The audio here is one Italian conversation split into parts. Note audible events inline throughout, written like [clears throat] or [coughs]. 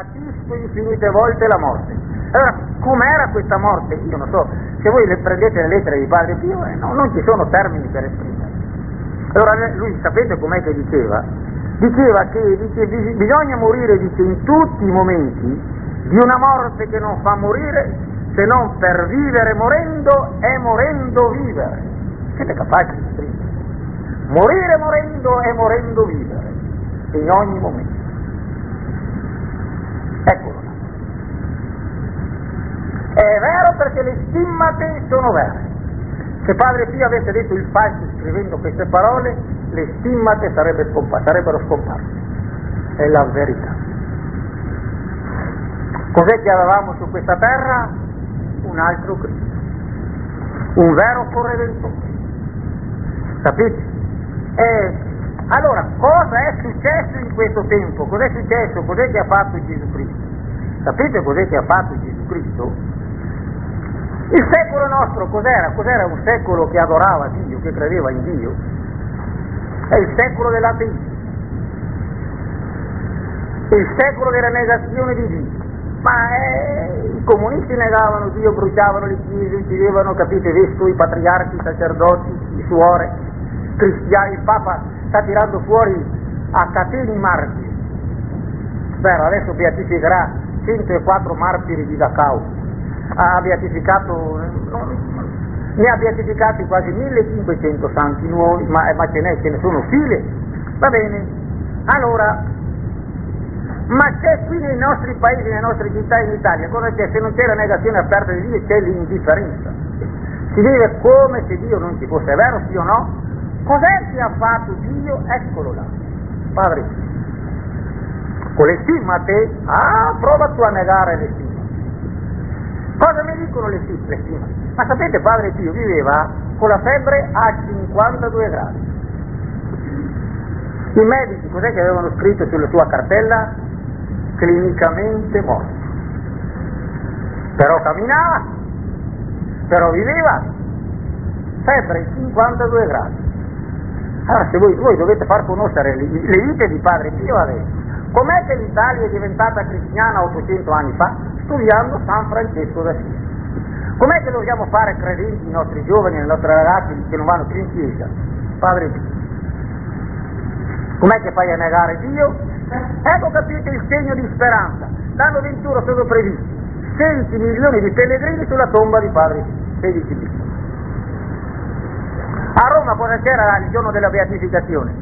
Patisco infinite volte la morte. Allora, com'era questa morte? Io non so, se voi le prendete le lettere di Padre Pio, eh, no, non ci sono termini per esprimere. Allora lui sapete com'è che diceva? Diceva che dice, bisogna morire, dice, in tutti i momenti di una morte che non fa morire se non per vivere morendo e morendo vivere. Siete capaci di scrivere? Morire morendo e morendo vivere, in ogni momento. Eccolo. È vero perché le stimmate sono vere. Se Padre Pio avesse detto il falso scrivendo queste parole, le stimmate sarebbe scompa- sarebbero scomparse. È la verità. Cos'è che avevamo su questa terra? Un altro Cristo. Un vero corredentore. Capite? E allora, cosa è successo in questo tempo? Cos'è successo? Cos'è che ha fatto Gesù Cristo? Sapete cos'è che ha fatto Gesù Cristo? Il secolo nostro cos'era? Cos'era un secolo che adorava Dio, che credeva in Dio? È il secolo dell'ateismo, il secolo della negazione di Dio. Ma eh, i comunisti negavano Dio, bruciavano le chiese, uccidevano, capite, vescovi, patriarchi, sacerdoti, i suore, cristiani, il Papa sta tirando fuori a cateni martiri. Spero, adesso beatificherà 104 martiri di Dachau ha beatificato, ne ha beatificati quasi 1500 santi nuovi, ma, ma ce, ne, ce ne sono file, va bene. Allora, ma c'è qui nei nostri paesi, nelle nostre città in Italia, cosa c'è? Se non c'è la negazione aperta di Dio c'è l'indifferenza. Si vive come se Dio non ci fosse, è vero sì o no? Cos'è che ha fatto Dio? Eccolo là, Padre. Con le stimmate? Ah, prova tu a negare le stimmate. Cosa mi dicono le cifre? Ma sapete Padre Pio viveva con la febbre a 52 gradi. I medici cos'è che avevano scritto sulla sua cartella? Clinicamente morto. Però camminava, però viveva. Febbre 52 gradi. Allora se voi, voi dovete far conoscere le, le vite di Padre Pio adesso, com'è che l'Italia è diventata cristiana 800 anni fa? studiando San Francesco d'Assisi. Com'è che dobbiamo fare credenti i nostri giovani e i nostri ragazzi che non vanno più in chiesa? Padre Dio. Com'è che fai a negare Dio? Ecco capite il segno di speranza. L'anno 21 sono previsti 16 milioni di pellegrini sulla tomba di Padre Pio. 16 milioni. A Roma cosa c'era il giorno della beatificazione?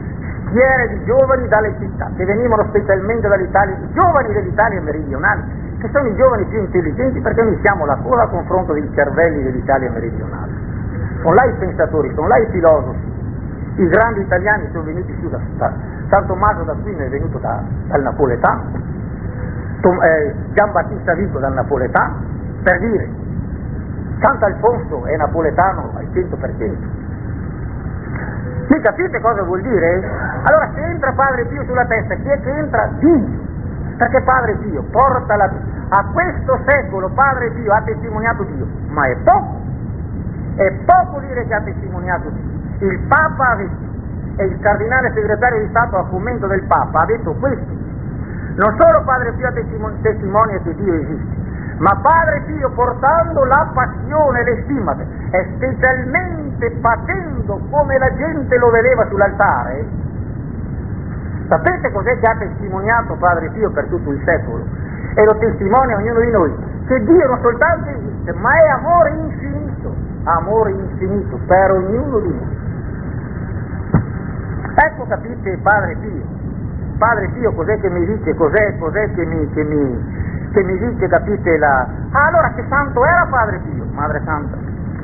Schiere di giovani dalle città che venivano specialmente dall'Italia, giovani dell'Italia meridionale, che sono i giovani più intelligenti perché noi siamo la coda a confronto dei cervelli dell'Italia meridionale. Sono là i pensatori, sono là i filosofi. I grandi italiani sono venuti su da, da San Tommaso d'Aquino è venuto da, dal napoletano, eh, Gian Battista Vico dal napoletano, per dire, Sant'Alfonso è napoletano al 100%. Mi capite cosa vuol dire? Allora se entra Padre Pio sulla testa, chi è che entra? Dio. Perché Padre Pio porta la... A questo secolo Padre Pio ha testimoniato Dio, ma è poco. È poco dire che ha testimoniato Dio. Il Papa ha detto, e il cardinale segretario di Stato a commento del Papa ha detto questo. Non solo Padre Pio testimonia che Dio esiste, ma Padre Pio portando la passione e le stimate e specialmente patendo come la gente lo vedeva sull'altare, Sapete cos'è che ha testimoniato Padre Pio per tutto il secolo? E lo testimonia ognuno di noi, che Dio non soltanto esiste, ma è amore infinito, amore infinito per ognuno di noi. Ecco capite Padre Pio. Padre Pio cos'è che mi dice, cos'è, cos'è che mi, che mi, che mi dice, capite la... Ah, allora che santo era Padre Pio, Madre Santa?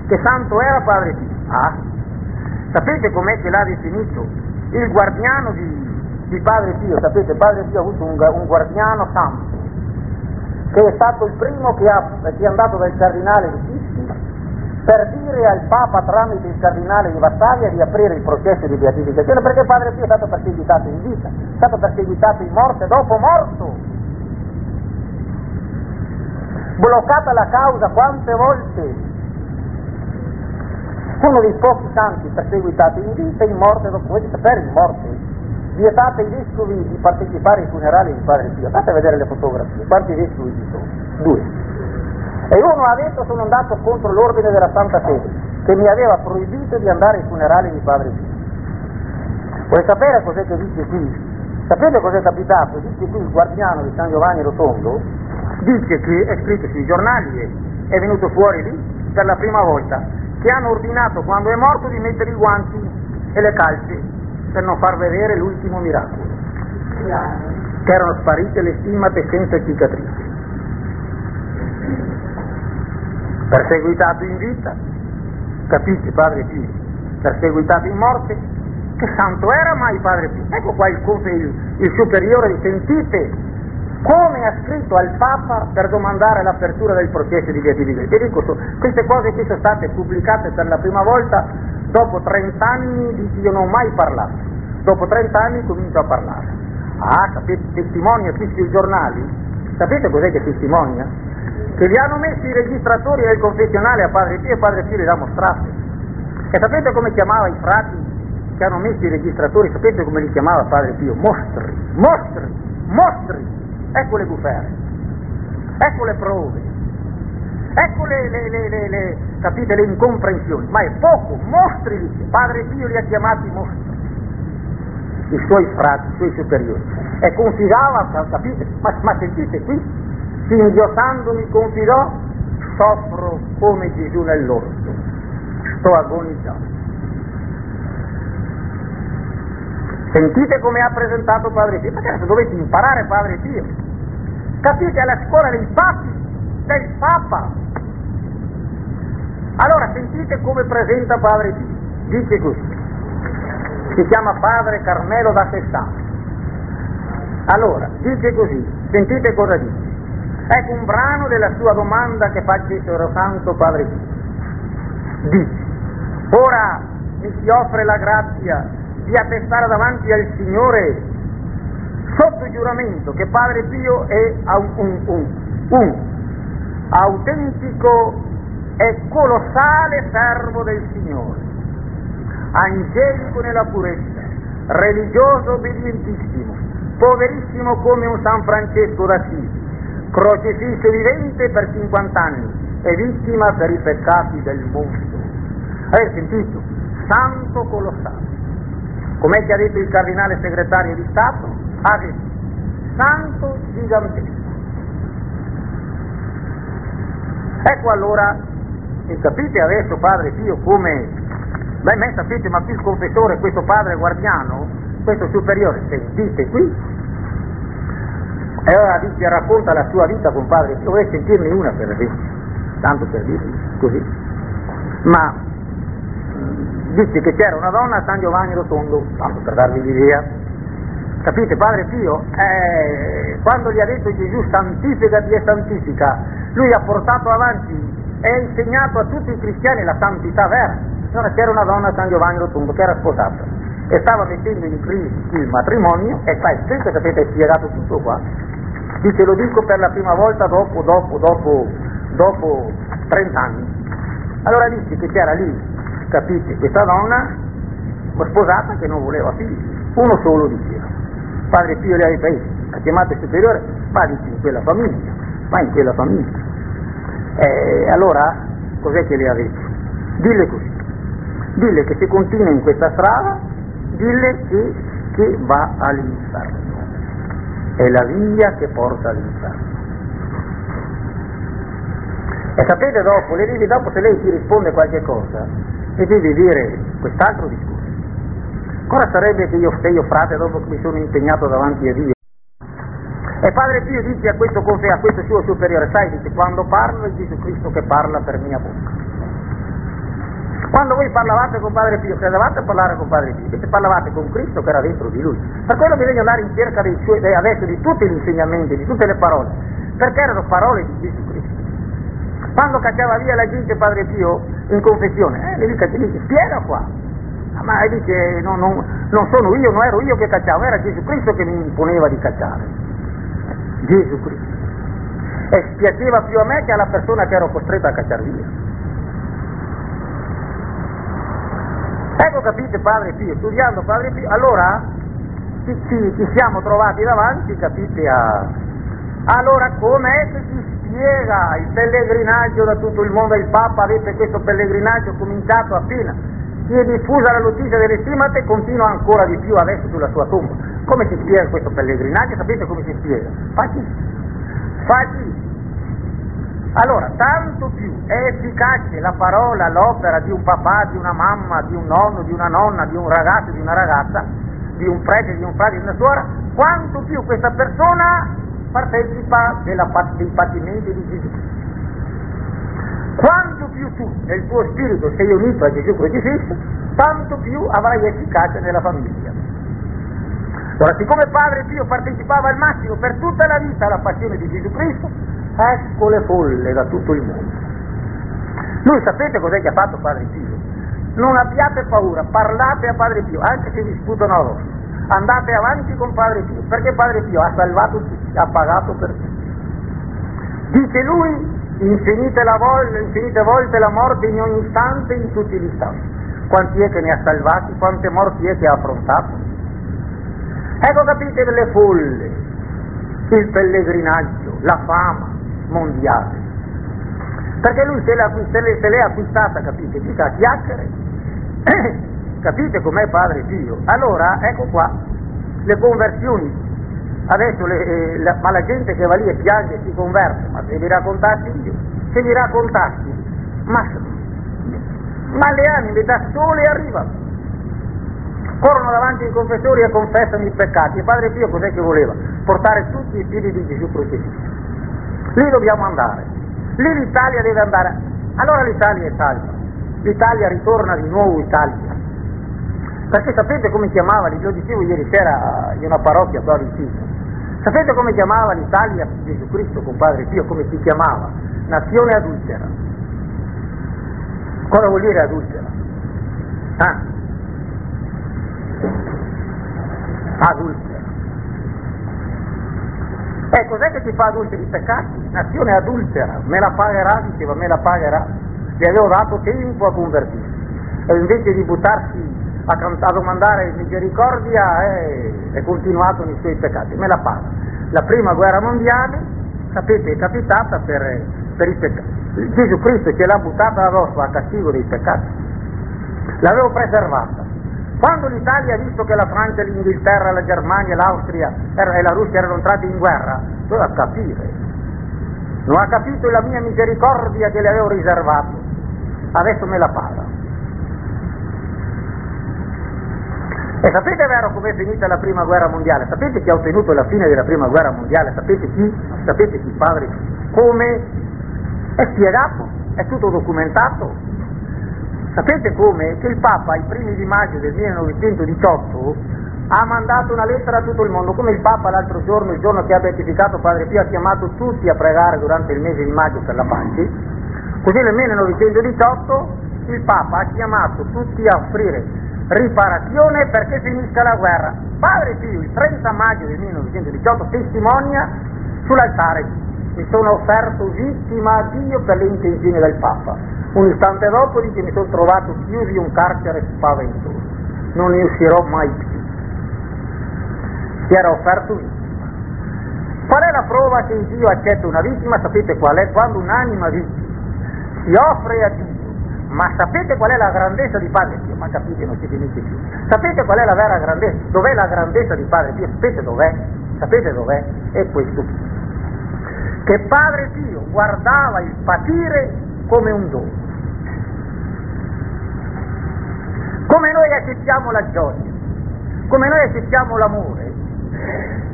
Che santo era Padre Pio? Ah, sapete com'è che l'ha definito? Il guardiano di, di Padre Pio, sapete, Padre Pio ha avuto un, un guardiano santo, che è stato il primo che, ha, che è andato dal cardinale di Sisti per dire al Papa tramite il cardinale di Vassavia di aprire il processo di beatificazione, perché Padre Pio è stato perseguitato in vita, è stato perseguitato in morte, dopo morto. Bloccata la causa quante volte? Uno dei pochi santi perseguitati in vita e in morte dopo, vedete, per in morte vietate ai vescovi di partecipare ai funerali di Padre Pio. Andate a vedere le fotografie, quanti vescovi ci sono? Due. E uno ha detto sono andato contro l'ordine della Santa Fede, che mi aveva proibito di andare ai funerali di Padre Pio. Vuoi sapere cos'è che dice qui? Sapete cos'è capitato? Dice qui il guardiano di San Giovanni Rotondo, dice che è scritto sui giornali è venuto fuori lì per la prima volta, che hanno ordinato quando è morto di mettere i guanti e le calze per non far vedere l'ultimo miracolo, che erano sparite le stimmate senza cicatrici. Perseguitato in vita, capite Padre Pio, perseguitato in morte, che santo era mai Padre Pio? Ecco qua il, il, il superiore, sentite come ha scritto al Papa per domandare l'apertura del processo di beatificazione. Vi dico, queste cose qui sono state pubblicate per la prima volta dopo 30 anni di cui io non ho mai parlato. Dopo 30 anni comincio a parlare. Ah, capite, testimonia qui sui giornali. Sapete cos'è che testimonia? Che li hanno messi i registratori del confessionale a Padre Pio e Padre Pio li ha mostrati. E sapete come chiamava i frati che hanno messo i registratori? Sapete come li chiamava Padre Pio? Mostri, mostri, mostri. Ecco le bufere, ecco le prove, ecco le, le, le, le, capite, le incomprensioni, ma è poco, mostri, dice, Padre Pio li ha chiamati mostri, i suoi frati, i suoi superiori, e confidava, capite, ma, ma sentite qui, singhiozzando mi confidò, soffro come Gesù nell'orto, sto agonizzando. Sentite come ha presentato Padre Pio, perché adesso dovete imparare Padre Pio. Capite alla scuola dei papi, del Papa. Allora sentite come presenta Padre Pio. Dice così. Si chiama Padre Carmelo da Sestano. Allora, dice così, sentite cosa dice. Ecco un brano della sua domanda che fa Cesaro Santo Padre Pio. Dice, ora mi si offre la grazia di attestare davanti al Signore sotto giuramento che Padre Pio è un, un, un, autentico e colossale servo del Signore, angelico nella purezza, religioso obbedientissimo, poverissimo come un San Francesco d'Assisi, crocifisso vivente per 50 anni e vittima per i peccati del mondo. Avete sentito? Santo colossale. Com'è che ha detto il cardinale segretario di Stato? Detto santo gigantesco. Ecco allora, e capite adesso Padre Pio come, beh me sapete ma più il confessore, questo padre guardiano, questo superiore, sentite qui, e allora dice, racconta la sua vita con Padre Pio, vorrei sentirne una per esempio, tanto per dirvi così, ma dice che c'era una donna a San Giovanni Rotondo, tanto per darvi l'idea, capite Padre Pio, eh, quando gli ha detto Gesù santificati e santifica, lui ha portato avanti e ha insegnato a tutti i cristiani la santità vera. Allora c'era una donna San Giovanni Rotondo che era sposata e stava mettendo in crisi il matrimonio e sta scritto, sapete, è spiegato tutto qua. Dice lo dico per la prima volta dopo, dopo, dopo, dopo 30 anni. Allora dice che c'era lì capite, questa donna sposata che non voleva figli, uno solo diceva. Padre Pio le ha detto, ha chiamato il superiore, va in quella famiglia, va in quella famiglia. E allora cos'è che le ha detto? Dille così, dille che se continua in questa strada, dille che, che va all'inferno. È la via che porta all'inferno. E sapete dopo, le devi dopo se lei ti risponde qualche cosa, e devi dire quest'altro discorso. Cosa sarebbe che io, se io frate dopo che mi sono impegnato davanti a Dio? E Padre Pio dice a questo, a questo suo superiore, sai, dice, quando parlo è Gesù Cristo che parla per mia bocca. Quando voi parlavate con Padre Pio, credevate a parlare con Padre Pio, invece parlavate con Cristo che era dentro di lui. Per quello bisogna andare in cerca dei suoi, adesso di tutti gli insegnamenti, di tutte le parole, perché erano parole di Gesù Cristo. Quando cacciava via la gente Padre Pio in confessione, eh, le dice, dice spiega qua. Ma dice, no, no, non sono io, non ero io che cacciavo, era Gesù Cristo che mi imponeva di cacciare. Gesù Cristo. E spiaceva più a me che alla persona che ero costretta a cacciare via. Ecco capite Padre Pio, studiando Padre Pio, allora ci, ci, ci siamo trovati davanti, capite, a... Allora com'è che si spiega il pellegrinaggio da tutto il mondo? Il Papa avete questo pellegrinaggio cominciato appena si è diffusa la notizia delle stimate e continua ancora di più adesso sulla sua tomba. Come si spiega questo pellegrinaggio? Sapete come si spiega? Facilissimo. Facilissimo. Allora, tanto più è efficace la parola, l'opera di un papà, di una mamma, di un nonno, di una nonna, di un ragazzo, di una ragazza, di un prete, di un frate, di una suora, quanto più questa persona partecipa dei patimenti di Gesù. Quanto più tu nel tuo spirito sei unito a Gesù crocifisso, tanto più avrai efficacia nella famiglia. Allora, siccome Padre Pio partecipava al massimo per tutta la vita alla passione di Gesù Cristo, ecco le folle da tutto il mondo. Lui sapete cos'è che ha fatto Padre Pio? Non abbiate paura, parlate a Padre Pio, anche se vi sputano a vostro. Andate avanti con Padre Pio, perché Padre Pio ha salvato tutti, ha pagato per tutti. Dice lui, infinite, volte, infinite volte la morte in ogni istante, in tutti gli istanti. Quanti è che ne ha salvati, quante morti è che ha affrontato? Ecco capite le folle, il pellegrinaggio, la fama mondiale. Perché lui se, se, se l'è acquistata, capite, mica a chiacchiere. [clears throat] capite com'è Padre Pio? Allora, ecco qua, le conversioni Adesso le, eh, la, ma la gente che va lì e piange e si converte, ma se vi raccontassi io, se vi raccontassi, ma, ma le anime da sole arrivano. Corrono davanti ai confessori e confessano i peccati. E Padre Pio cos'è che voleva? Portare tutti i piedi di Gesù crocifisso. Lì dobbiamo andare. Lì l'Italia deve andare. Allora l'Italia è salva. L'Italia ritorna di nuovo Italia. Perché sapete come chiamava, lo dicevo ieri sera in una parrocchia qua vicino, Sapete come chiamava l'Italia Gesù Cristo con Padre Pio? Come si chiamava? Nazione adultera. Cosa vuol dire adultera? Ah. Adultera. E eh, cos'è che ti fa adulteri i peccati? Nazione adultera, me la pagherà, diceva, me la pagherà. Gli avevo dato tempo a convertirsi. E invece di buttarsi a, domandare misericordia e è continuato nei suoi peccati, me la paga. La prima guerra mondiale, sapete, è capitata per, per i peccati. Gesù Cristo ce l'ha buttata addosso a castigo dei peccati, l'avevo preservata. Quando l'Italia ha visto che la Francia, l'Inghilterra, la Germania, l'Austria e la Russia erano entrati in guerra, doveva capire. Non ha capito la mia misericordia che le avevo riservato, adesso me la paga. E sapete vero com'è finita la prima guerra mondiale? Sapete chi ha ottenuto la fine della prima guerra mondiale? Sapete chi? Sapete chi, padre? Come? È spiegato, è tutto documentato. Sapete come? Che il Papa, i primi di maggio del 1918, ha mandato una lettera a tutto il mondo, come il Papa l'altro giorno, il giorno che ha beatificato Padre Pio, ha chiamato tutti a pregare durante il mese di maggio per la pace, così nel 1918 il Papa ha chiamato tutti a offrire riparazione perché finisca la guerra. Padre Pio il 30 maggio del 1918 testimonia sull'altare mi sono offerto vittima a Dio per le intenzioni del Papa. Un istante dopo dice mi sono trovato chiuso in un carcere spaventoso, non ne uscirò mai più. Si era offerto vittima. Qual è la prova che Dio accetta una vittima? Sapete qual è? Quando un'anima vittima si offre a Dio ma sapete qual è la grandezza di Padre Pio? Ma capite, non ci finite più. Sapete qual è la vera grandezza? Dov'è la grandezza di Padre Pio? Sapete dov'è? Sapete dov'è? È questo. Che Padre Pio guardava il patire come un dono. Come noi accettiamo la gioia, come noi accettiamo l'amore,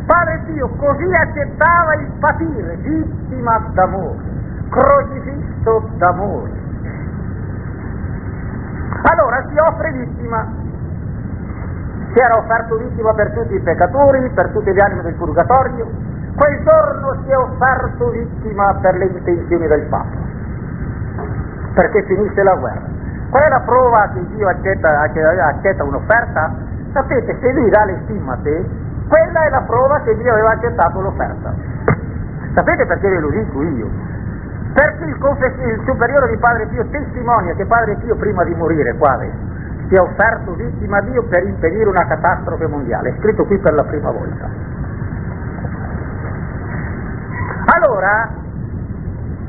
Padre Pio così accettava il patire, vittima d'amore, crocifisso d'amore allora si offre vittima. Si era offerto vittima per tutti i peccatori, per tutte le anime del purgatorio. Quel giorno si è offerto vittima per le intenzioni del Papa, perché finisse la guerra. Qual è la prova che Dio accetta, accetta un'offerta? Sapete, se lui dà le stimmate, quella è la prova che Dio aveva accettato l'offerta. Sapete perché ve lo dico io? Perché il, confess- il superiore di Padre Pio testimonia che Padre Pio prima di morire, qua si è offerto vittima a Dio per impedire una catastrofe mondiale, è scritto qui per la prima volta. Allora,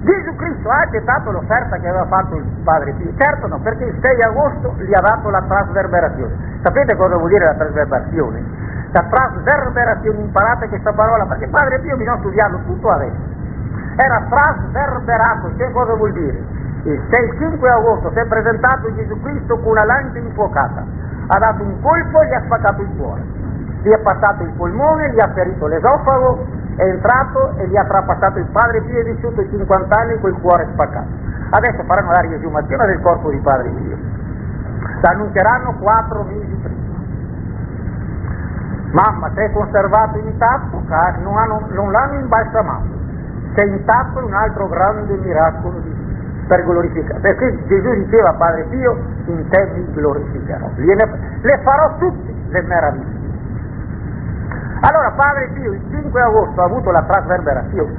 Gesù Cristo ha accettato l'offerta che aveva fatto il Padre Pio? Certo no, perché il 6 agosto gli ha dato la trasverberazione. Sapete cosa vuol dire la trasverberazione? La trasverberazione, imparate questa parola, perché Padre Pio bisogna studiarlo tutto adesso. Era trasverberato, che cosa vuol dire? Il 6 5 agosto si è presentato Gesù Cristo con una lancia infuocata, ha dato un colpo e gli ha spaccato il cuore, gli ha passato il polmone, gli ha ferito l'esofago, è entrato e gli ha trapassato il Padre Pio è vissuto i 50 anni con il cuore spaccato. Adesso faranno la riesumazione del corpo di Padre Pio. L'annunceranno quattro mesi prima. Mamma, sei conservato intatto, non, hanno, non l'hanno imbalsamato. Sei intatto è un altro grande miracolo di Dio per glorificare. Perché Gesù diceva Padre Pio, in te mi glorificherò. Le farò tutte le meraviglie. Allora Padre Pio il 5 agosto ha avuto la trasverberazione,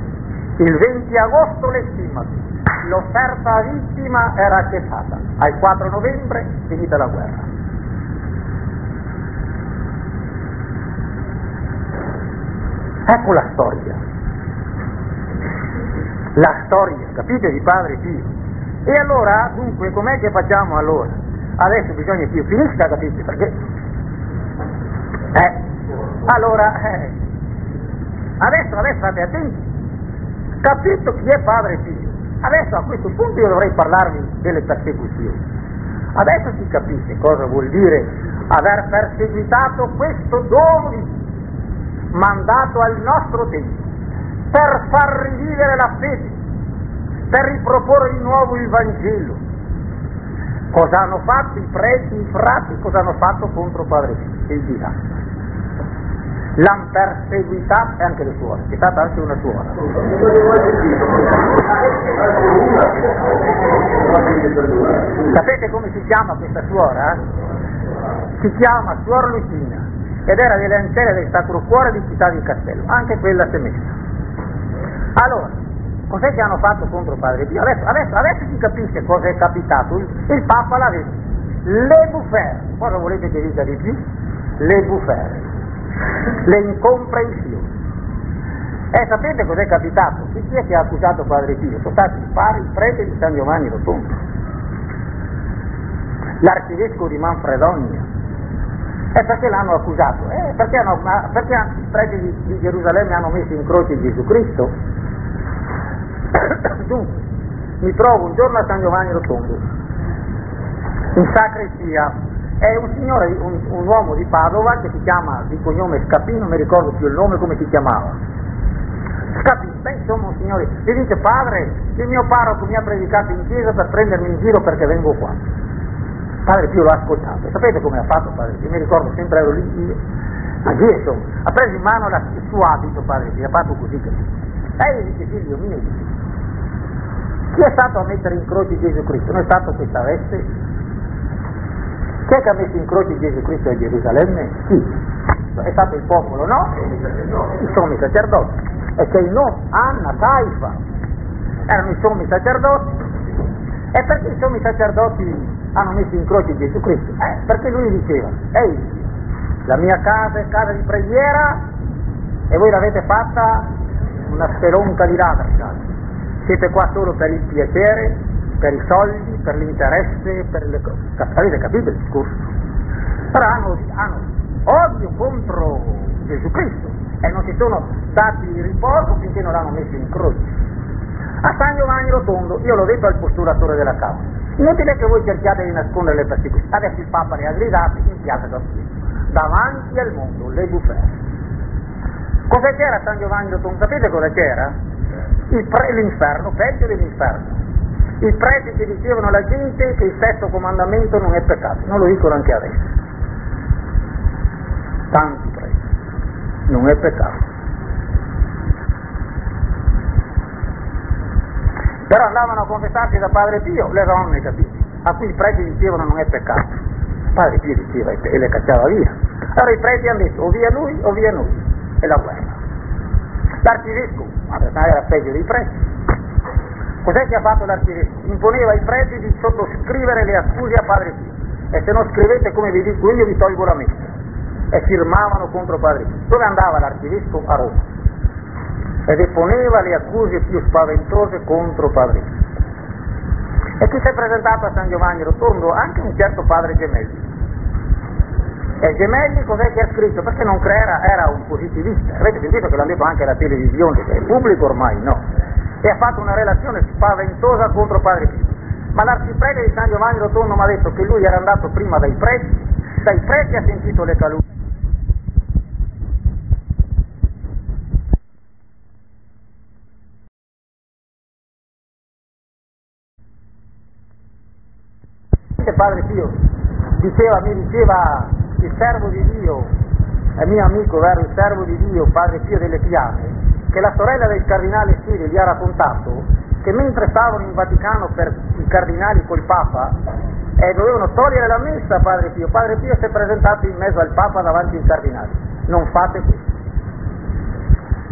il 20 agosto l'estimati, l'offerta vittima era accettata, al 4 novembre finita la guerra. Ecco la storia, la storia, capite, di Padre Pio. E allora, dunque, com'è che facciamo allora? Adesso bisogna che io finisca, capite? Perché... Eh, allora, eh, adesso, adesso state attenti. Capito chi è padre e figlio. Adesso a questo punto io dovrei parlarvi delle persecuzioni. Adesso si capisce cosa vuol dire aver perseguitato questo dono di Dio, mandato al nostro tempo, per far rivivere la fede, per riproporre di nuovo il Vangelo. Cosa hanno fatto i preti, i frati, cosa hanno fatto contro Padre Pio? Il disastro. L'hanno perseguitata e anche le suore, c'è stata anche una suora. Sapete come si chiama questa suora? Si chiama Suor Lucina ed era delle ancelle del Sacro Cuore di Città di Castello, anche quella si è messa. Allora, Cos'è che hanno fatto contro Padre Pio? Adesso, adesso, adesso si capisce cosa è capitato. Il, il Papa l'ha detto. Le bufere. Cosa volete che dica di più? Le bufere. Le incomprensioni. E sapete cos'è capitato? Chi è che ha accusato Padre Pio? Sono stati i pari prete di San Giovanni Rotondo. L'arcivescovo di Manfredonia. E perché l'hanno accusato? Eh, perché, hanno, perché i preti di, di Gerusalemme hanno messo in croce Gesù Cristo [coughs] Dunque, mi trovo un giorno a San Giovanni Rotondo, in sacrestia, è un signore, un, un, uomo di Padova che si chiama di cognome Scapino, non mi ricordo più il nome, come si chiamava. Scapino, beh insomma un signore, e dice padre, il mio parroco mi ha predicato in chiesa per prendermi in giro perché vengo qua. Padre Pio l'ha ascoltato, sapete come ha fatto Padre Pio? Mi ricordo sempre ero lì a insomma, ha preso in mano la, il suo abito Padre Pio, ha fatto così. E gli dice figlio mio, chi è stato a mettere in croce Gesù Cristo? Non è stato questa veste? Chi è che ha messo in croce Gesù Cristo a Gerusalemme? Chi? È stato il popolo, no? I sommi sacerdoti. E c'è il nome, Anna, Caifa. Erano i sommi sacerdoti. E perché i sommi sacerdoti hanno messo in croce Gesù Cristo? Eh, perché lui diceva, ehi, la mia casa è casa di preghiera e voi l'avete fatta una spelonca di ladri. Siete qua solo per il piacere, per i soldi, per l'interesse, per le cose. Avete capito il discorso? Però hanno, hanno odio contro Gesù Cristo e non si sono dati il riposo finché non l'hanno messo in croce. A San Giovanni Rotondo, io l'ho detto al postulatore della Camera, inutile che voi cerchiate di nascondere le persecuzioni, adesso il Papa le ha gridate in piazza d'Assisi, davanti al mondo, le bufere. Cosa c'era San Giovanni Rotondo? Sapete cosa c'era? pre- l'inferno, peggio dell'inferno. I preti che dicevano alla gente che il sesto comandamento non è peccato, non lo dicono anche adesso. Tanti preti, non è peccato. Però andavano a confessarsi da Padre Pio le donne, capite? A cui i preti dicevano non è peccato. Padre Pio diceva e le cacciava via. Allora i preti hanno detto o via lui o via noi. E la guerra. L'arcivescovo ma era peggio dei preti. Cos'è che ha fatto l'arcivescovo? Imponeva ai preti di sottoscrivere le accuse a Padre Pio. e se non scrivete come vi dico io vi tolgo la messa. E firmavano contro Padre Pio. Dove andava l'arcivescovo? A Roma. E deponeva le accuse più spaventose contro Padre Pio. E chi si è presentato a San Giovanni Rotondo? Anche un certo padre Gemelli. E Gemelli cos'è che ha scritto? Perché non crea, era un positivista. Avete sentito che l'ha detto anche la televisione, che è pubblico ormai, no? E ha fatto una relazione spaventosa contro Padre Pio. Ma l'arciprete di San Giovanni Rotondo mi ha detto che lui era andato prima dai preti, dai preti ha sentito le calunnie. Padre Pio diceva, mi diceva il servo di Dio, è mio amico, vero, il servo di Dio, Padre Pio delle Piane, che la sorella del cardinale Siri gli ha raccontato che mentre stavano in Vaticano per i cardinali col Papa eh, dovevano togliere la messa a Padre Pio, Padre Pio si è presentato in mezzo al Papa davanti ai cardinali, non fate questo.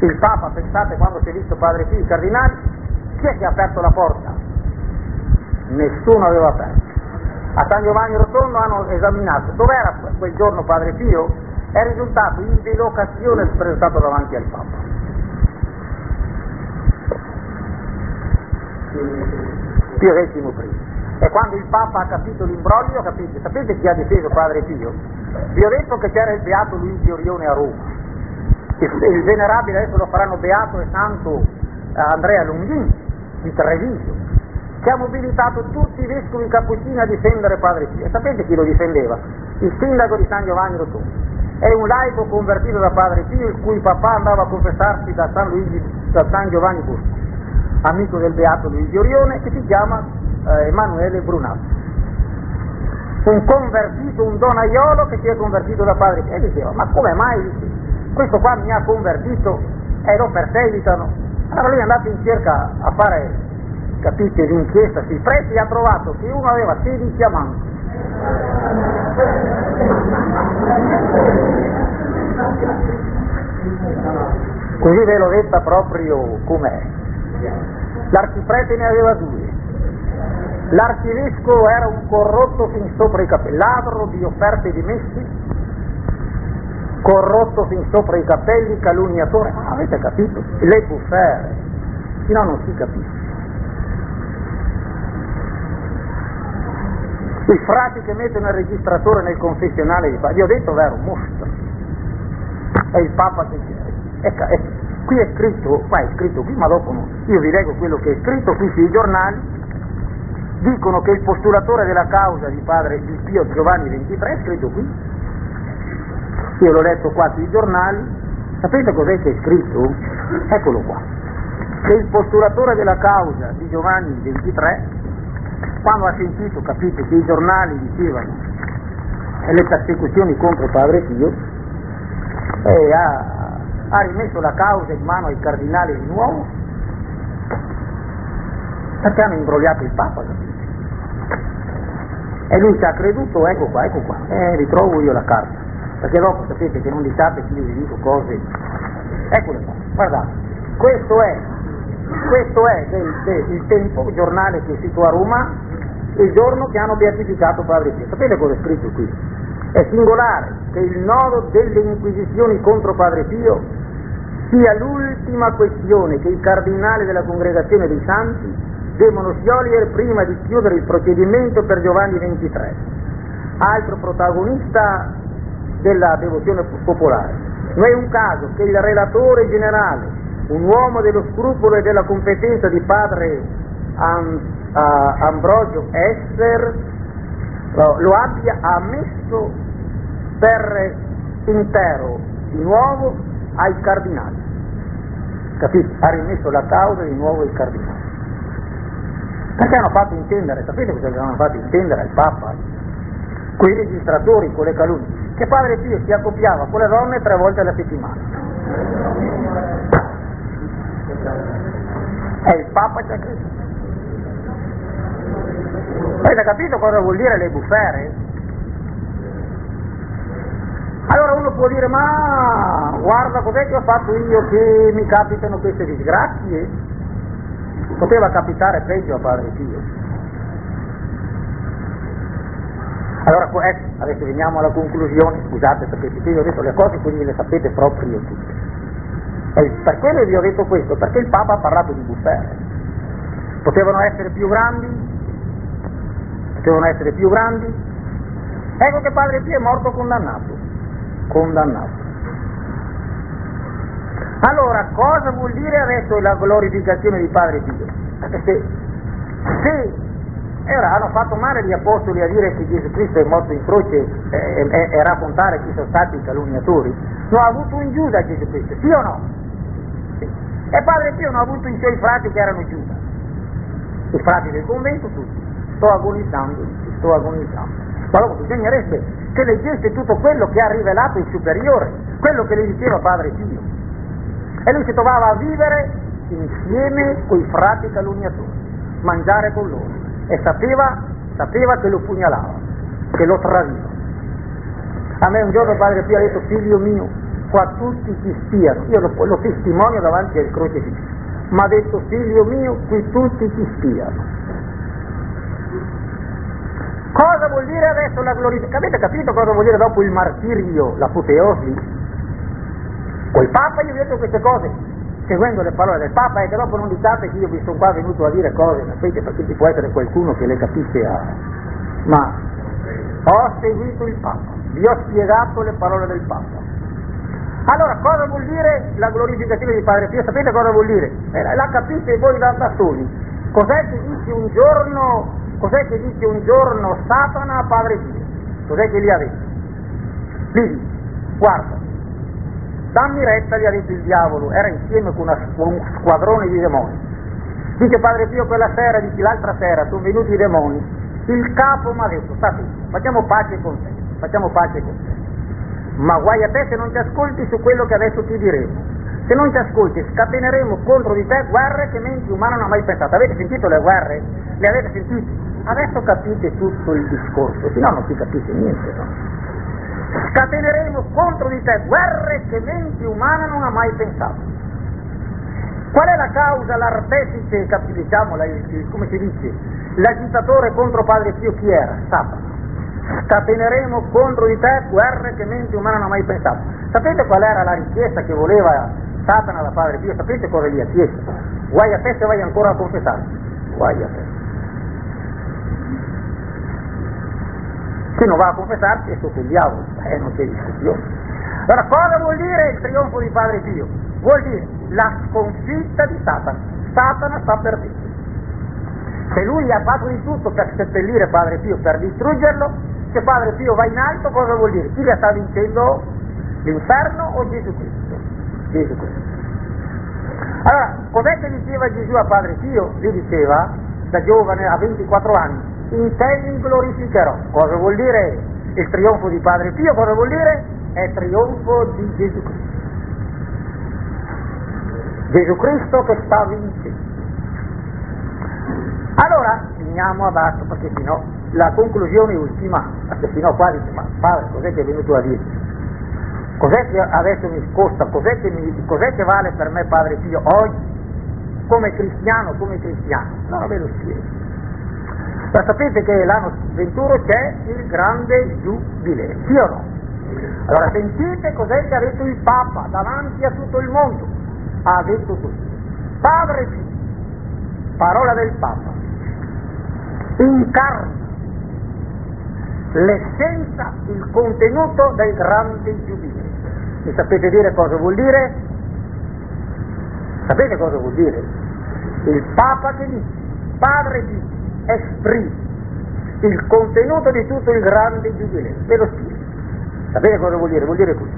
Il Papa, pensate quando si è visto Padre Pio, i cardinali, chi è che ha aperto la porta? Nessuno aveva aperto. A San Giovanni Rotondo hanno esaminato dove era quel giorno Padre Pio, è risultato in delocazione presentato davanti al Papa. Pio X E quando il Papa ha capito l'imbroglio, capite, sapete chi ha difeso Padre Pio? Vi ho detto che c'era il beato Luigi Orione a Roma. Il, il venerabile adesso lo faranno beato e santo Andrea Lunghin di Treviso, che ha mobilitato tutti i vescovi cappuccini a difendere Padre Pio. E sapete chi lo difendeva? Il sindaco di San Giovanni Rotondo. È un laico convertito da Padre Pio, il cui papà andava a confessarsi da San, Luigi, da San Giovanni Bosco amico del beato Luigi Orione, che si chiama eh, Emanuele Brunazzi. Un convertito, un donaiolo che si è convertito da padre e diceva, ma come mai questo qua mi ha convertito e lo perseguitano? Allora lui è andato in cerca a fare, capite, l'inchiesta sui preti e ha trovato che uno aveva 16 amanti. Così ve l'ho detta proprio com'è. L'arciprete ne aveva due. L'arcivescovo era un corrotto fin sopra i capelli, ladro di offerte di messi, corrotto fin sopra i capelli, calunniatore. Ah, avete capito? Le buffere. No, non si capisce. I frati che mettono il registratore nel confessionale, vi ho detto vero, mostro. È il Papa che. Ecco, ecco qui è scritto, qua è scritto qui, ma dopo no. io vi leggo quello che è scritto qui sui giornali, dicono che il postulatore della causa di padre di Pio Giovanni XXIII è scritto qui, io l'ho letto qua sui giornali, sapete cos'è che è scritto? Eccolo qua, che il postulatore della causa di Giovanni XXIII, quando ha sentito, capite, che i giornali dicevano le persecuzioni contro padre Pio, e ha ha rimesso la causa in mano ai cardinali di nuovo perché hanno imbrogliato il Papa e lui ci ha creduto ecco qua, ecco qua e ritrovo io la carta perché dopo sapete che non diciate che io vi dico cose eccole qua, guardate questo è, questo è del, del, il tempo, il giornale che è sito a Roma il giorno che hanno beatificato Padre Pio sapete cosa è scritto qui? è singolare che il nodo delle inquisizioni contro Padre Pio sia l'ultima questione che i cardinali della congregazione dei santi devono sciogliere prima di chiudere il procedimento per Giovanni XXIII, altro protagonista della devozione popolare. Non è un caso che il relatore generale, un uomo dello scrupolo e della competenza di padre Am, uh, Ambrogio Esser, lo abbia ammesso per intero di nuovo ai cardinali. Capite? Ha rimesso la causa di nuovo ai cardinali. Perché hanno fatto intendere, sapete cosa hanno fatto intendere al Papa? Quei registratori con le calunnie, che padre Pio si accoppiava con le donne tre volte alla settimana. E il Papa ha creduto. Avete capito cosa vuol dire le bufere? Allora uno può dire, ma guarda cos'è che ho fatto io che mi capitano queste disgrazie? Poteva capitare peggio a Padre Pio. Allora, ecco, adesso veniamo alla conclusione, scusate perché vi ho detto le cose, quindi le sapete proprio tutte. E per quello vi ho detto questo, perché il Papa ha parlato di bufere. Potevano essere più grandi? Potevano essere più grandi? Ecco che Padre Pio è morto condannato. Condannato. Allora, cosa vuol dire adesso la glorificazione di Padre Pio? Perché se, se e ora hanno fatto male gli apostoli a dire che Gesù Cristo è morto in croce eh, e, raccontare chi sono stati i calunniatori. Non ha avuto un Giuda Gesù Cristo, sì o no? E Padre Pio non ha avuto i suoi frati che erano Giuda. I frati del convento tutti. Sto agonizzando, sto agonizzando. Ma allora bisognerebbe che leggesse tutto quello che ha rivelato il superiore, quello che le diceva Padre Pio. E lui si trovava a vivere insieme con i frati calunniatori, mangiare con loro e sapeva, sapeva che lo pugnalava, che lo tradiva. A me un giorno Padre Pio ha detto, figlio mio, qua tutti ti spiano, io lo, lo testimonio davanti al crocifisso, ma ha detto, figlio mio, qui tutti ti spiano. Cosa vuol dire adesso la glorificazione? Avete capito cosa vuol dire dopo il martirio, l'apoteosi? Col Papa io vi ho detto queste cose, seguendo le parole del Papa e che dopo non diciate che io vi sono qua venuto a dire cose, sapete perché ci può essere qualcuno che le capisce a... ma ho seguito il Papa, vi ho spiegato le parole del Papa. Allora, cosa vuol dire la glorificazione di Padre Pio? Sapete cosa vuol dire? Eh, la capite voi da, da soli. Cos'è che dice un giorno, cos'è che dice un giorno Satana a Padre Pio? Cos'è che gli ha detto? Lì, guarda, dammi retta gli ha detto il diavolo, era insieme con, una, con un squadrone di demoni. Dice Padre Pio quella sera, dice l'altra sera, sono venuti i demoni, il capo mi ha detto, state, facciamo pace con te, facciamo pace con te. Ma guai a te se non ti ascolti su quello che adesso ti diremo. Se non ti ascolti scateneremo contro di te guerre che mente umana non ha mai pensato. Avete sentito le guerre? Le avete sentite? Adesso capite tutto il discorso, se no non si capisce niente. No? scateneremo contro di te guerre che mente umana non ha mai pensato. Qual è la causa, l'artefice, diciamo, la, come si dice, l'agitatore contro Padre Pio chi era? Satana. Scateneremo contro di te guerre che mente umana non ha mai pensato. Sapete qual era la richiesta che voleva Satana da Padre Pio? Sapete cosa gli ha chiesto? Guai a te se vai ancora a confessarti. Guai a te. Chi non va a confessarsi è sotto il diavolo, eh, non c'è discussione. Allora cosa vuol dire il trionfo di Padre Pio? Vuol dire la sconfitta di Satana. Satana sta perdendo. Se lui ha fatto di tutto per seppellire Padre Pio, per distruggerlo, se Padre Pio va in alto cosa vuol dire? Chi le sta vincendo? L'inferno o Gesù Cristo? Gesù Cristo. Allora, cos'è che diceva Gesù a Padre Pio? Lui diceva, da giovane, a 24 anni, in te mi glorificherò. Cosa vuol dire il trionfo di Padre Pio? Cosa vuol dire? È trionfo di Gesù Cristo. Gesù Cristo che sta vincendo. Allora, finiamo adesso perché sennò la conclusione ultima, perché sennò qua dice, ma padre, cos'è che è venuto a dire? Cos'è che adesso mi scosta? Cos'è che, mi, cos'è che vale per me Padre Pio oggi? Come cristiano, come cristiano? No, ve lo spiego. Ma sapete che l'anno 21 c'è il grande giubileo, sì o no? Allora sentite cos'è che ha detto il Papa davanti a tutto il mondo. Ha detto tutto. Padre Pio, parola del Papa, incarna l'essenza, il contenuto del grande giubileo. Mi sapete dire cosa vuol dire? Sapete cosa vuol dire? Il Papa che dice, Padre Pio, esprime il contenuto di tutto il grande giubileo, ve lo spiego. Sapete cosa vuol dire? Vuol dire questo.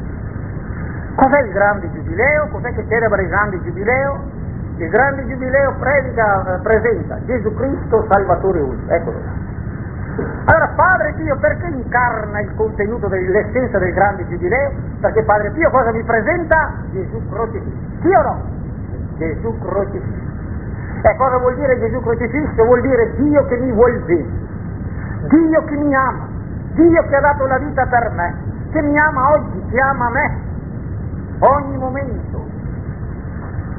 Cos'è il grande giubileo? Cos'è che celebra il grande giubileo? Il grande giubileo predica, presenta Gesù Cristo Salvatore unico, eccolo là. Allora Padre Pio perché incarna il contenuto dell'essenza del grande giubileo? Perché Padre Pio cosa mi presenta? Gesù crocifisso. Sì o no? Gesù crocifisso. E cosa vuol dire Gesù crocifisso? Vuol dire Dio che mi vuol bene, Dio che mi ama, Dio che ha dato la vita per me, che mi ama oggi, che ama me, ogni momento.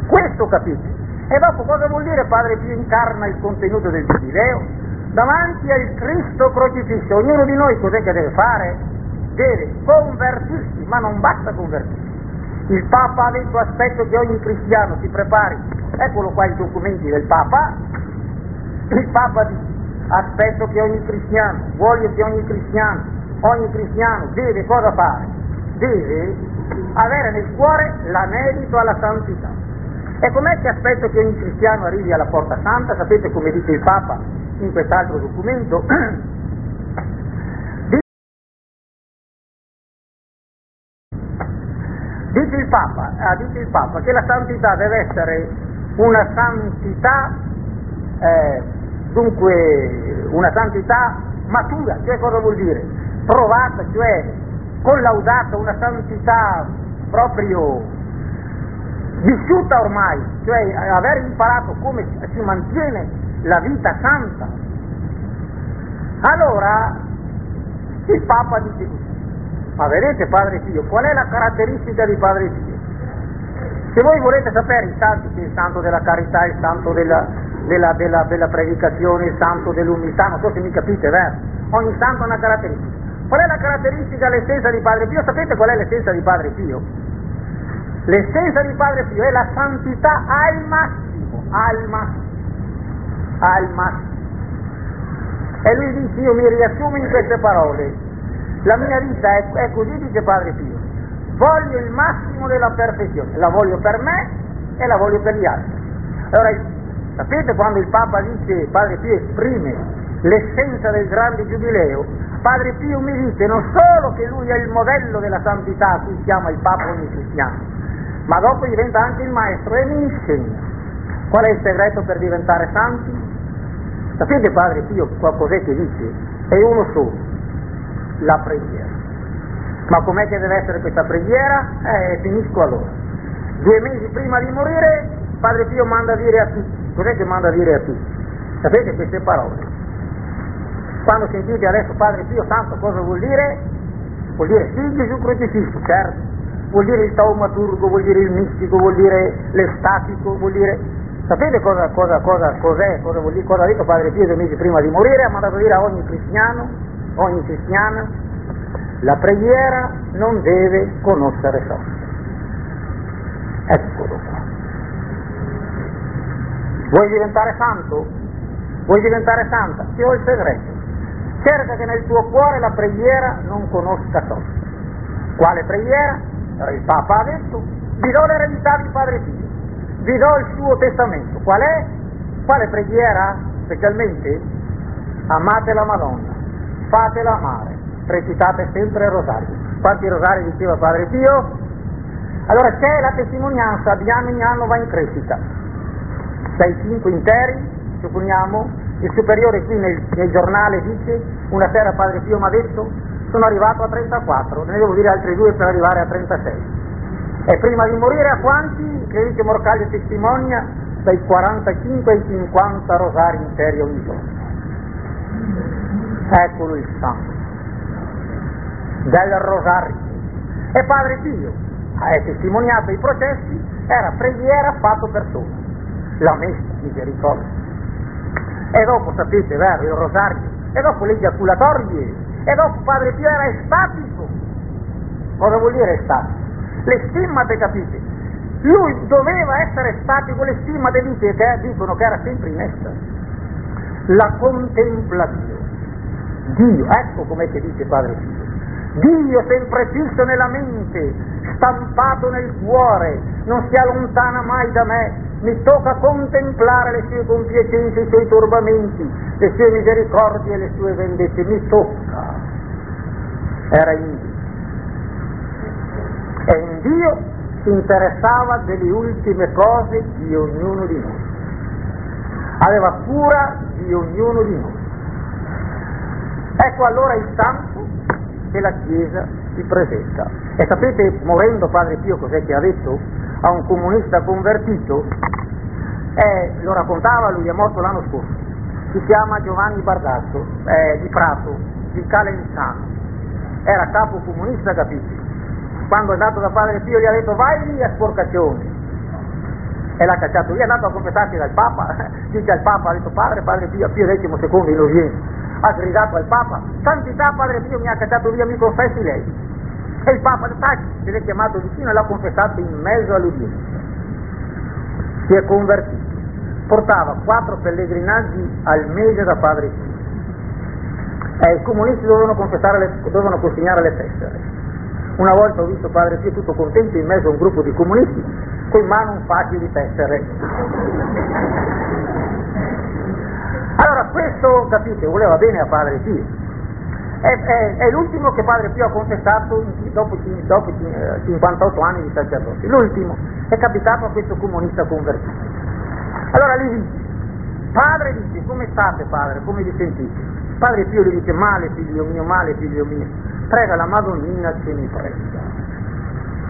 Questo capite? E dopo cosa vuol dire Padre Pio incarna il contenuto del Giubileo? Davanti al Cristo crocifisso, ognuno di noi cos'è che deve fare? Deve convertirsi, ma non basta convertirsi. Il Papa ha detto aspetto che ogni cristiano si prepari, eccolo qua i documenti del Papa, il Papa dice aspetto che ogni cristiano, voglio che ogni cristiano, ogni cristiano deve cosa fare? Deve avere nel cuore l'anelito alla santità. E com'è che aspetto che ogni cristiano arrivi alla porta santa? Sapete come dice il Papa in quest'altro documento? [clears throat] dice il Papa, ah, dice il Papa che la santità deve essere una santità, eh, dunque una santità matura, cioè cosa vuol dire? Provata, cioè collaudata, una santità proprio vissuta ormai, cioè aver imparato come si mantiene la vita santa. Allora il Papa dice così, ma vedete Padre Pio, qual è la caratteristica di Padre Pio? Se voi volete sapere i santi, il santo della carità, il santo della, della, della, della predicazione, il santo dell'umiltà, non so se mi capite, vero? Ogni santo ha una caratteristica. Qual è la caratteristica, l'essenza di Padre Pio? Sapete qual è l'essenza di Padre Pio? L'essenza di Padre Pio è la santità al massimo, al massimo, al massimo. E lui dice, io mi riassumo in queste parole, la mia vita è, è così, dice Padre Pio, voglio il massimo della perfezione, la voglio per me e la voglio per gli altri. Allora, sapete quando il Papa dice, Padre Pio esprime l'essenza del grande giubileo, Padre Pio mi dice non solo che lui è il modello della santità a cui chiama il Papa ogni cristiano, ma dopo diventa anche il maestro e mi insegna. Qual è il segreto per diventare santi? Sapete Padre Pio cos'è che dice? È uno solo, la preghiera. Ma com'è che deve essere questa preghiera? Eh, finisco allora. Due mesi prima di morire, Padre Pio manda a dire a tutti. Cos'è che manda a dire a tutti? Sapete queste parole? Quando sentite adesso Padre Pio Santo cosa vuol dire? Vuol dire sì Gesù crocifisso, certo vuol dire il taumaturgo, vuol dire il mistico, vuol dire l'estatico, vuol dire... Sapete cosa, cosa, cosa, cos'è, cosa, vuol dire, cosa ha detto Padre Pio due mesi prima di morire? Ha mandato dire a ogni cristiano, ogni cristiana, la preghiera non deve conoscere sosta. Eccolo qua. Vuoi diventare santo? Vuoi diventare santa? Ti ho il segreto. Cerca che nel tuo cuore la preghiera non conosca sosta. Quale preghiera? Il Papa ha detto, vi do l'eredità di Padre Pio, vi do il suo testamento. Qual è? Quale preghiera? Specialmente? Amate la Madonna, fatela amare, recitate sempre il rosario. Quanti rosari diceva Padre Pio? Allora c'è la testimonianza, di anno in anno va in crescita. Sei cinque interi, supponiamo, il superiore qui nel, nel giornale dice, una sera Padre Pio mi ha detto, sono arrivato a 34, ne devo dire altri due per arrivare a 36. E prima di morire a quanti, Clerice Morcaglio testimonia, dai 45 ai 50 rosari interi ogni giorno. Eccolo il santo del rosario. E Padre Pio ha testimoniato i processi, era preghiera fatto persona, la messa misericordia. E dopo sapete, vero, il rosario, e dopo le ejaculatorie, e dopo Padre Pio era estatico. Cosa vuol dire estatico? Le stimmate, capite? Lui doveva essere statico, le stimmate dice che dicono che era sempre in essa. La contemplazione. Dio, ecco com'è che dice Padre Pio. Dio sempre fisso nella mente, stampato nel cuore, non si allontana mai da me, mi tocca contemplare le sue compiacenze, i suoi turbamenti, le sue misericordie e le sue vendette, mi tocca. Era in Dio. E in Dio si interessava delle ultime cose di ognuno di noi. Aveva cura di ognuno di noi. Ecco allora il santo che la Chiesa si presenta. E sapete, morendo Padre Pio, cos'è che ha detto? A un comunista convertito, eh, lo raccontava, lui è morto l'anno scorso, si chiama Giovanni Bardazzo, eh, di Prato, di Calenzano, era capo comunista, capite? Quando è andato da Padre Pio gli ha detto vai via sporcazione, e l'ha cacciato via, è andato a confessarsi dal Papa, [laughs] dice al Papa, ha detto padre, padre Pio, Pio XII in Oriente, ha gridato al Papa, santità padre Pio mi ha cacciato via, mi confessi lei. E il Papa se l'è chiamato vicino e l'ha confessato in mezzo all'udienza. Si è convertito. Portava quattro pellegrinaggi al mese da padre Pio. E i comunisti dovevano, le, dovevano consegnare le tessere. Una volta ho visto padre Pio tutto contento in mezzo a un gruppo di comunisti con in mano un fascio di tessere. Allora questo, capite, voleva bene a padre Pio è, è, è, l'ultimo che Padre Pio ha confessato dopo, dopo 58 eh, anni di sacerdote. L'ultimo è capitato a questo comunista convertito. Allora gli dice, padre dice, come state padre, come vi sentite? Padre Pio gli dice, male figlio mio, male figlio mio, prega la Madonnina che mi prega.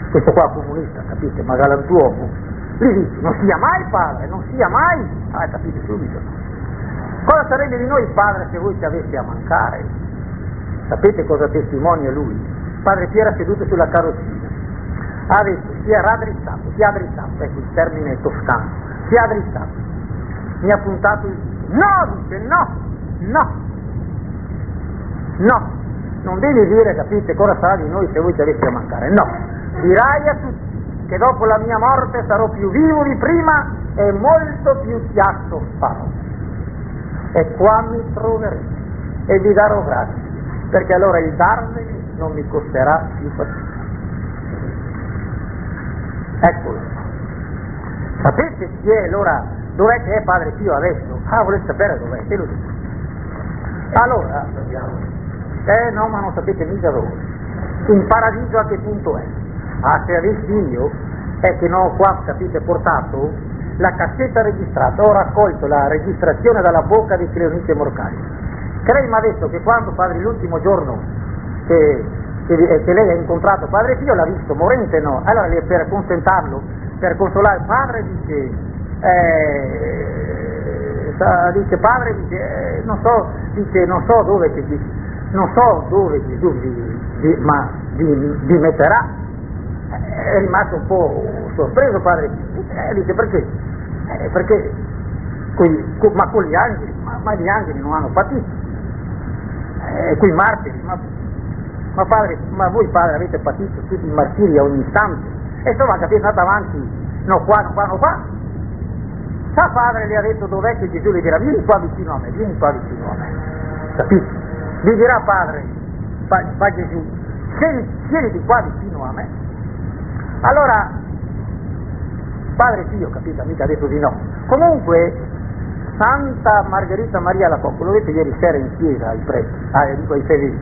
Questo qua comunista, capite, ma galantuomo, gli dice, non sia mai padre, non sia mai, ah, capite subito. Cosa sarebbe di noi padre se voi ci aveste a mancare? Sapete cosa testimonia lui? Padre Piero era seduto sulla carrozzina, ha detto si è raddrizzato, si è addrizzato, ecco il termine toscano, si è addrizzato, mi ha puntato il no, dice no, no, no, non devi dire, capite, cosa sarà di noi se voi ci aveste a mancare, no, dirai a tutti che dopo la mia morte sarò più vivo di prima e molto più chiasso farò. E qua mi troverete e vi darò grazie perché allora il darveli non mi costerà più fatica. Eccolo. Sapete chi è allora? Dov'è che è Padre Pio adesso? Ah, volete sapere dov'è? Te lo dico. Allora, eh no, ma non sapete mica dove. In paradiso a che punto è? Ah, se avessi io, è che ho qua, capite, portato la cassetta registrata, ho raccolto la registrazione dalla bocca di Cleonice Morcaglia Crei mi ha detto che quando padre l'ultimo giorno che, che, eh, che, lei ha incontrato padre Pio l'ha visto morente no, allora per consentarlo, per consolare padre dice, eh, dice padre dice, eh, non so, dice non so dove ti, non so dove Gesù vi, vi, ma vi, vi metterà, è rimasto un po' sorpreso padre Pio, eh, dice perché? Eh, perché ma con gli angeli, ma, ma gli angeli non hanno patito eh, quei martiri, ma, ma, padre, ma voi padre avete patito tutti i martiri a ogni istante, e insomma capite, è andato avanti, no qua, no qua, no qua. Sa padre le ha detto dov'è che Gesù le dirà, vieni qua vicino a me, vieni qua vicino a me, capite? Gli dirà padre, fa, fa Gesù, siediti qua vicino a me. Allora, padre Pio, capite, mica ha detto di no. Comunque, Santa Margherita Maria la Cocca, lo vedete ieri sera in chiesa ai preti, ah, dico ai fedeli.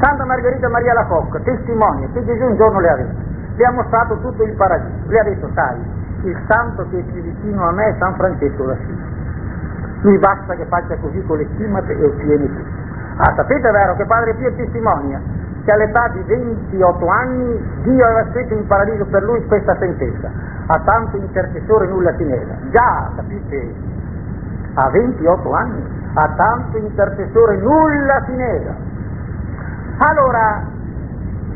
Santa Margherita Maria la Cocca testimonia che Gesù un giorno le ha detto, le ha mostrato tutto il paradiso, le ha detto, sai, il santo che è più vicino a me è San Francesco d'Assisi. Lui basta che faccia così con le stimate e ottiene tutto. Ah, sapete vero che Padre Pio testimonia che all'età di 28 anni Dio aveva scritto in paradiso per lui questa sentenza, a tanto intercessore nulla si nega. Già, capite, a 28 anni, a tanto intercessore nulla si nega. Allora,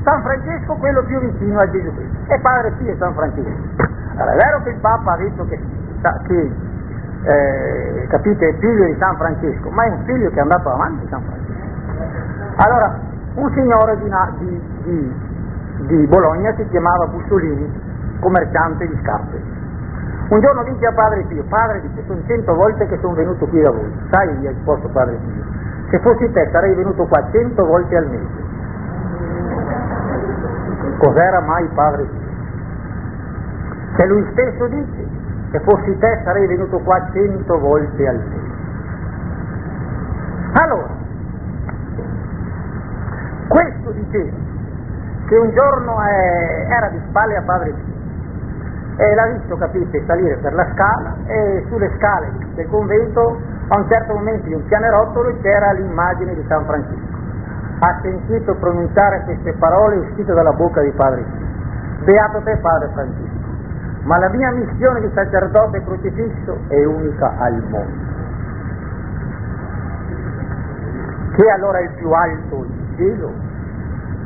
San Francesco quello più vicino a Gesù Cristo, e Padre Pio è San Francesco. Allora, è vero che il Papa ha detto che, che eh, capite, è figlio di San Francesco, ma è un figlio che è andato avanti San Francesco. Allora, un signore di, di, di, di Bologna si chiamava Bussolini, commerciante di scarpe. Un giorno dice a padre Pio, padre dice, sono cento volte che sono venuto qui da voi. Sai, gli ha risposto padre Pio, se fossi te sarei venuto qua cento volte al mese. Cos'era mai padre Pio? Se lui stesso dice, se fossi te sarei venuto qua cento volte al mese. Allora, questo diceva che un giorno eh, era di spalle a padre Pio e l'ha visto, capite, salire per la scala e sulle scale del convento a un certo momento in un pianerottolo c'era l'immagine di San Francesco. Ha sentito pronunciare queste parole uscite dalla bocca di Padre Pio. Beato te Padre Francesco, ma la mia missione di sacerdote crocifisso è unica al mondo. Che è allora il più alto il cielo?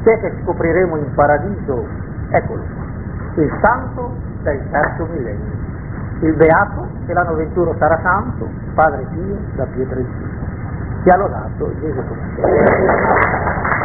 Che è che scopriremo in paradiso? Eccolo qua, il santo del terzo millennio. il Beato, che l'anno 21 sarà santo, Padre Pio da Pietrelcino. Sia lodato Gesù Cristo.